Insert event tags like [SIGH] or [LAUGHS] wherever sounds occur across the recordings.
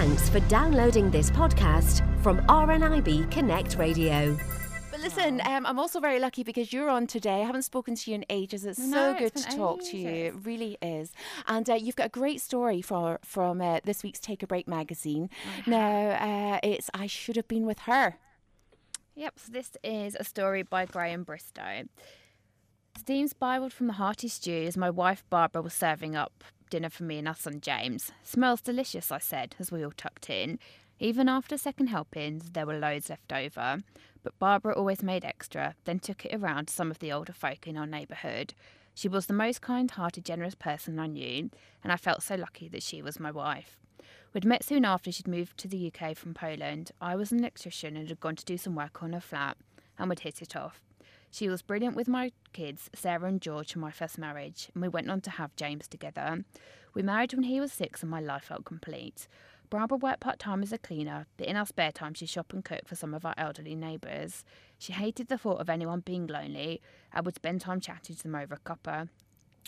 Thanks for downloading this podcast from RNIB Connect Radio. But listen, um, I'm also very lucky because you're on today. I haven't spoken to you in ages. It's No, so it's good been to talk to you. It really is. And uh, you've got a great story for from uh, this week's Take a Break magazine. Now, uh, it's I should have been with her. Yep, so this is a story by Graham Bristow. Steam spiraled from the hearty stew as my wife Barbara was serving up dinner for me and our son James. Smells delicious, I said, as we all tucked in. Even after second helpings, there were loads left over. But Barbara always made extra, then took it around to some of the older folk in our neighbourhood. She was the most kind hearted, generous person I knew, and I felt so lucky that she was my wife. We'd met soon after she'd moved to the UK from Poland. I was an electrician and had gone to do some work on her flat, and we'd hit it off. She was brilliant with my kids, Sarah and George, from my first marriage, and we went on to have James together. We married when he was six, and my life felt complete. Barbara worked part time as a cleaner, but in our spare time, she shop and cook for some of our elderly neighbours. She hated the thought of anyone being lonely and would spend time chatting to them over a cuppa.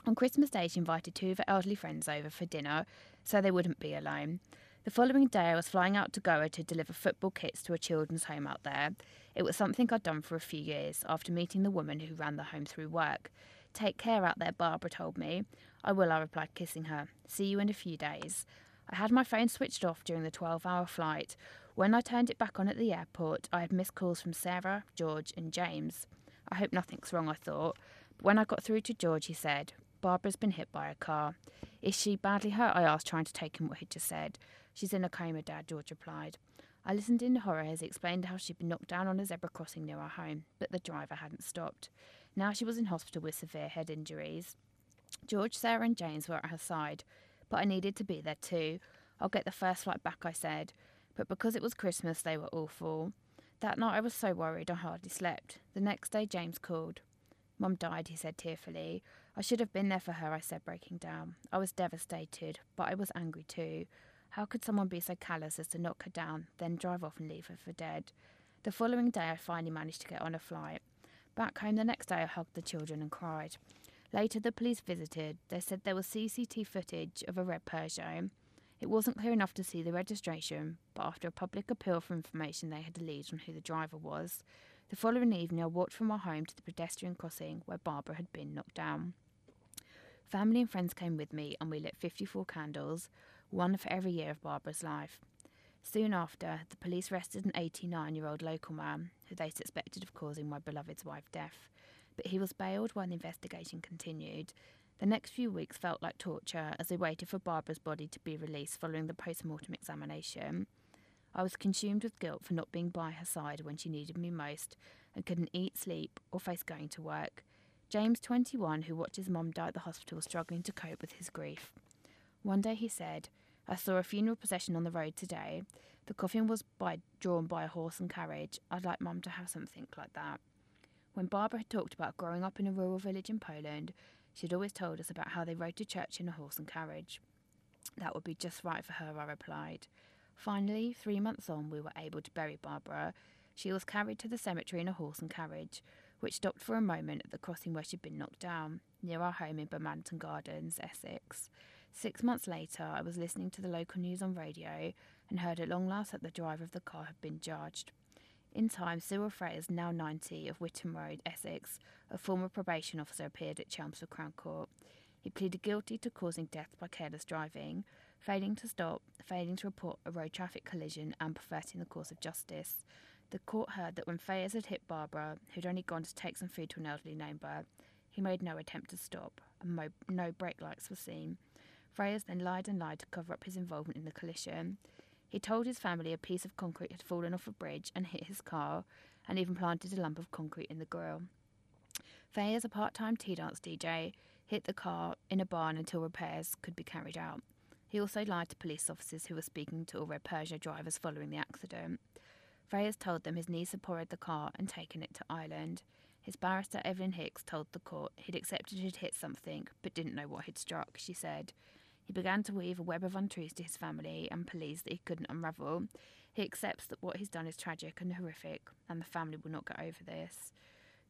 On Christmas Day, she invited two of her elderly friends over for dinner so they wouldn't be alone. The following day, I was flying out to Goa to deliver football kits to a children's home out there. It was something I'd done for a few years after meeting the woman who ran the home through work. Take care out there, Barbara told me. I will, I replied, kissing her. See you in a few days. I had my phone switched off during the 12 hour flight. When I turned it back on at the airport, I had missed calls from Sarah, George, and James. I hope nothing's wrong, I thought. But when I got through to George, he said, Barbara's been hit by a car. Is she badly hurt? I asked, trying to take in what he'd just said. She's in a coma, Dad, George replied. I listened in horror as he explained how she'd been knocked down on a zebra crossing near our home, but the driver hadn't stopped. Now she was in hospital with severe head injuries. George, Sarah, and James were at her side, but I needed to be there too. I'll get the first flight back, I said. But because it was Christmas, they were awful. That night I was so worried I hardly slept. The next day, James called. Mum died, he said tearfully. I should have been there for her, I said, breaking down. I was devastated, but I was angry too. How could someone be so callous as to knock her down, then drive off and leave her for dead? The following day, I finally managed to get on a flight. Back home the next day, I hugged the children and cried. Later, the police visited. They said there was CCTV footage of a red Peugeot. It wasn't clear enough to see the registration, but after a public appeal for information, they had a lead on who the driver was. The following evening, I walked from our home to the pedestrian crossing where Barbara had been knocked down. Family and friends came with me, and we lit 54 candles, one for every year of Barbara's life. Soon after, the police arrested an 89 year old local man who they suspected of causing my beloved's wife death. But he was bailed while the investigation continued. The next few weeks felt like torture as they waited for Barbara's body to be released following the post mortem examination. I was consumed with guilt for not being by her side when she needed me most and couldn't eat, sleep, or face going to work. James, 21, who watched his mum die at the hospital, struggling to cope with his grief. One day he said, I saw a funeral procession on the road today. The coffin was by, drawn by a horse and carriage. I'd like Mum to have something like that. When Barbara had talked about growing up in a rural village in Poland, she'd always told us about how they rode to church in a horse and carriage. That would be just right for her, I replied. Finally, three months on, we were able to bury Barbara. She was carried to the cemetery in a horse and carriage, which stopped for a moment at the crossing where she'd been knocked down, near our home in Bermanton Gardens, Essex. Six months later, I was listening to the local news on radio and heard at long last that the driver of the car had been charged. In time, Cyril Freyers, now 90, of Whittam Road, Essex, a former probation officer, appeared at Chelmsford Crown Court. He pleaded guilty to causing death by careless driving, failing to stop, failing to report a road traffic collision, and perverting the course of justice. The court heard that when Freyers had hit Barbara, who'd only gone to take some food to an elderly neighbour, he made no attempt to stop, and mo- no brake lights were seen. Freyers then lied and lied to cover up his involvement in the collision. He told his family a piece of concrete had fallen off a bridge and hit his car, and even planted a lump of concrete in the grill. Freyers, a part time tea dance DJ, hid the car in a barn until repairs could be carried out. He also lied to police officers who were speaking to all red Peugeot drivers following the accident. Freyers told them his niece had borrowed the car and taken it to Ireland. His barrister, Evelyn Hicks, told the court he'd accepted he'd hit something, but didn't know what he'd struck, she said. He began to weave a web of untruths to his family and police that he couldn't unravel. He accepts that what he's done is tragic and horrific, and the family will not get over this.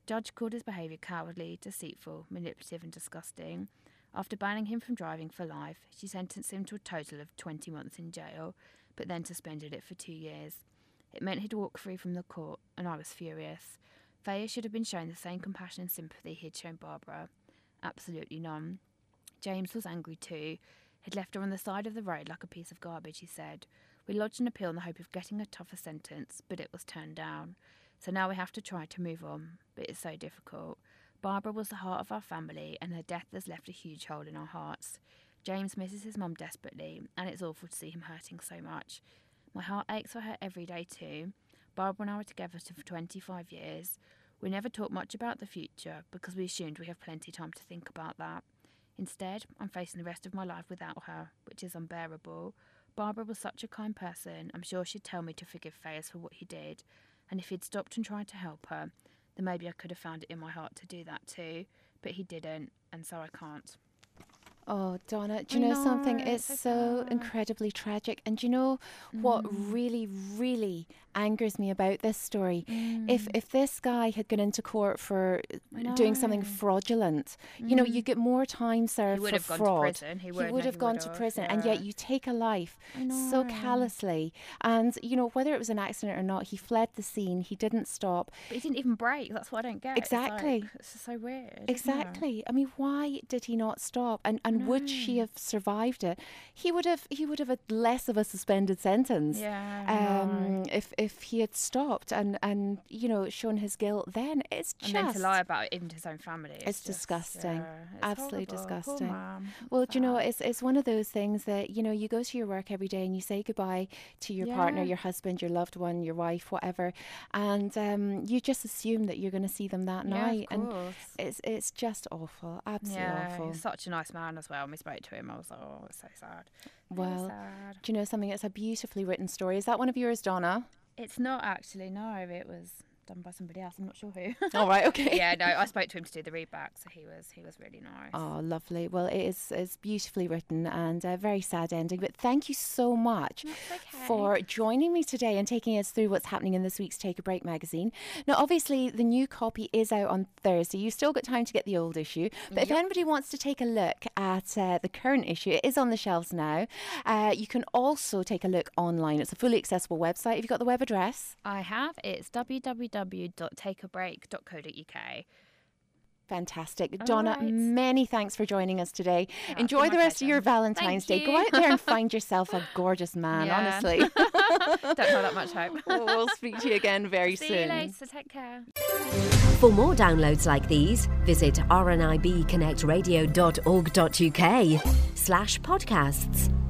Judge called his behaviour cowardly, deceitful, manipulative, and disgusting. After banning him from driving for life, she sentenced him to a total of 20 months in jail, but then suspended it for two years. It meant he'd walk free from the court, and I was furious. Freyers should have been shown the same compassion and sympathy he'd shown Barbara. Absolutely none. James was angry too. He'd left her on the side of the road like a piece of garbage, he said. We lodged an appeal in the hope of getting a tougher sentence, but it was turned down. So now we have to try to move on, but it's so difficult. Barbara was the heart of our family, and her death has left a huge hole in our hearts. James misses his mum desperately, and it's awful to see him hurting so much. My heart aches for her every day too. Barbara and I were together for 25 years. We never talked much about the future because we assumed we have plenty of time to think about that. Instead, I'm facing the rest of my life without her, which is unbearable. Barbara was such a kind person, I'm sure she'd tell me to forgive Freyers for what he did, and if he'd stopped and tried to help her, then maybe I could have found it in my heart to do that too. But he didn't, and so I can't. Oh, Donna, do you know, know, something? It's so, so incredibly tragic. And do you know mm. what really, really angers me about this story? Mm. If if this guy had gone into court for doing something fraudulent, mm. you know, you mm. get more time served he would for have fraud. Gone to prison. He would, he would have gone to prison, yeah. and yet you take a life so callously. And you know, whether it was an accident or not, he fled the scene. He didn't stop. But he didn't even break. That's what I don't get. Exactly. It's, like, it's so weird. Exactly. I mean, why did he not stop? And and and would she have survived it, he would have he would have had less of a suspended sentence. Yeah. Um, if if he had stopped and and you know shown his guilt, then it's just and then to lie about it even to his own family. It's, it's just, disgusting. Yeah, it's Absolutely horrible. disgusting. Well, do you know it's it's one of those things that you know you go to your work every day and you say goodbye to your yeah. partner, your husband, your loved one, your wife, whatever, and um, you just assume that you're going to see them that night, and it's it's just awful, absolutely yeah, awful. such a nice man as well. We spoke to him. I was like, oh, it's so sad. Well, sad. do you know something? It's a beautifully written story. Is that one of yours, Donna? It's not actually. No, it was done by somebody else. I'm not sure who. [LAUGHS] All right, okay. yeah, no, I spoke to him to do the readback, so he was he was really nice. Oh, lovely. Well, it is it's beautifully written and a very sad ending. But thank you so much okay. for joining me today and taking us through what's happening in this week's Take a Break magazine. Now, obviously, the new copy is out on Thursday. You've still got time to get the old issue, but yep. if anybody wants to take a look at uh, the current issue, it is on the shelves now. Uh, you can also take a look online. It's a fully accessible website. Have you got the web address? I have. It's www.take takeabreak.co.uk. Fantastic. All Donna, right. many thanks for joining us today. Yeah, Enjoy the rest pleasure. of your Valentine's Thank Day. You. Go out there and [LAUGHS] find yourself a gorgeous man, yeah. honestly. [LAUGHS] Don't have that [LAUGHS] much hope. we'll speak to you again very See soon. See you later. Take care. For more downloads like these, visit rnibconnectradio.org.uk slash podcasts.